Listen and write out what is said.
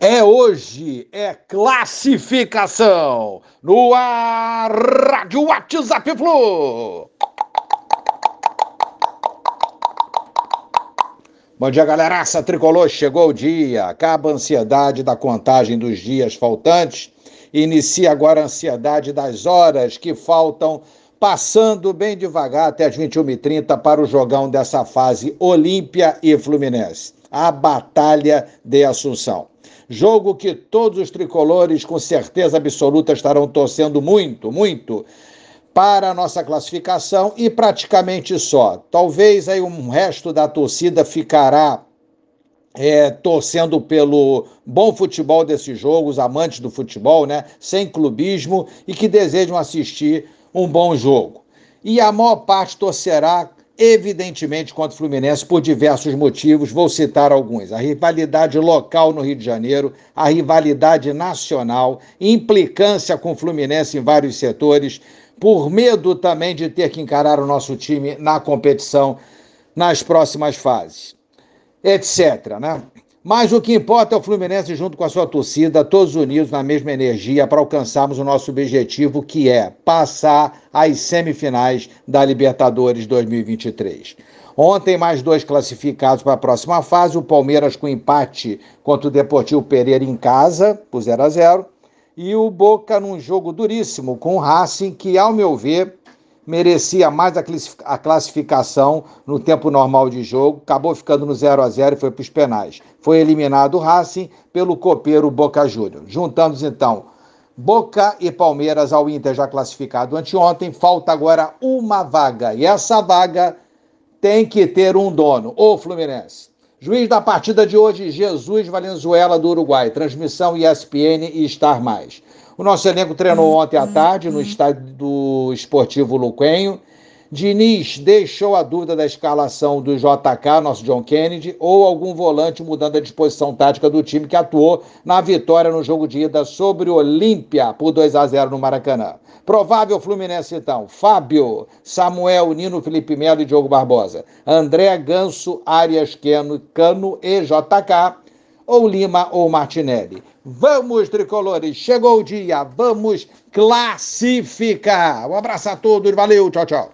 É hoje, é classificação no ar, Rádio WhatsApp Flu. Bom dia, galeraça tricolor. Chegou o dia, acaba a ansiedade da contagem dos dias faltantes. Inicia agora a ansiedade das horas que faltam, passando bem devagar até as 21h30 para o jogão dessa fase Olímpia e Fluminense. A Batalha de Assunção. Jogo que todos os tricolores, com certeza absoluta, estarão torcendo muito, muito para a nossa classificação e praticamente só. Talvez aí um resto da torcida ficará é, torcendo pelo bom futebol desse jogo, os amantes do futebol, né? Sem clubismo e que desejam assistir um bom jogo. E a maior parte torcerá evidentemente contra o Fluminense por diversos motivos, vou citar alguns. A rivalidade local no Rio de Janeiro, a rivalidade nacional, implicância com o Fluminense em vários setores, por medo também de ter que encarar o nosso time na competição nas próximas fases, etc. Né? Mas o que importa é o Fluminense, junto com a sua torcida, todos unidos na mesma energia para alcançarmos o nosso objetivo, que é passar às semifinais da Libertadores 2023. Ontem, mais dois classificados para a próxima fase: o Palmeiras com empate contra o Deportivo Pereira em casa, por 0 a 0 e o Boca num jogo duríssimo com o Racing, que, ao meu ver, merecia mais a classificação no tempo normal de jogo, acabou ficando no 0 a 0 e foi para os penais. Foi eliminado o Racing pelo copeiro Boca Júnior. Juntamos então Boca e Palmeiras ao Inter já classificado anteontem, falta agora uma vaga. E essa vaga tem que ter um dono, o Fluminense. Juiz da partida de hoje, Jesus Valenzuela do Uruguai. Transmissão ESPN e Star Mais. O nosso elenco treinou ontem à tarde no estádio do Esportivo Luquenho. Diniz deixou a dúvida da escalação do JK, nosso John Kennedy, ou algum volante mudando a disposição tática do time que atuou na vitória no jogo de ida sobre o Olímpia por 2 a 0 no Maracanã. Provável Fluminense, então. Fábio, Samuel, Nino, Felipe Melo e Diogo Barbosa. André Ganso, Arias Queno, Cano e JK ou Lima ou Martinelli. Vamos, tricolores, chegou o dia, vamos classificar. Um abraço a todos, valeu, tchau, tchau.